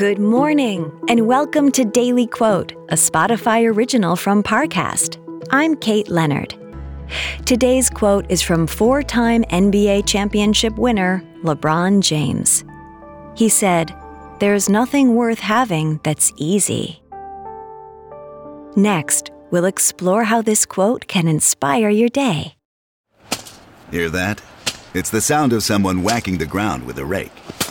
Good morning, and welcome to Daily Quote, a Spotify original from Parcast. I'm Kate Leonard. Today's quote is from four time NBA championship winner LeBron James. He said, There's nothing worth having that's easy. Next, we'll explore how this quote can inspire your day. Hear that? It's the sound of someone whacking the ground with a rake.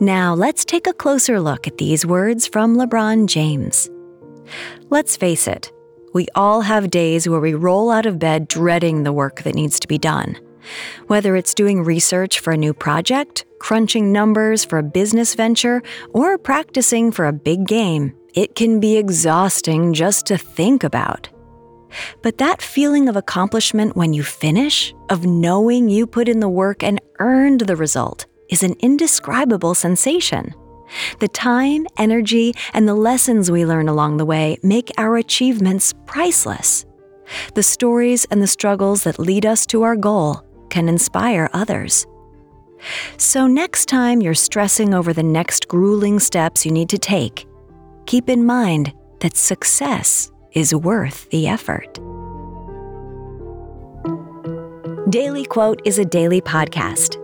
Now, let's take a closer look at these words from LeBron James. Let's face it, we all have days where we roll out of bed dreading the work that needs to be done. Whether it's doing research for a new project, crunching numbers for a business venture, or practicing for a big game, it can be exhausting just to think about. But that feeling of accomplishment when you finish, of knowing you put in the work and earned the result, is an indescribable sensation. The time, energy, and the lessons we learn along the way make our achievements priceless. The stories and the struggles that lead us to our goal can inspire others. So, next time you're stressing over the next grueling steps you need to take, keep in mind that success is worth the effort. Daily Quote is a daily podcast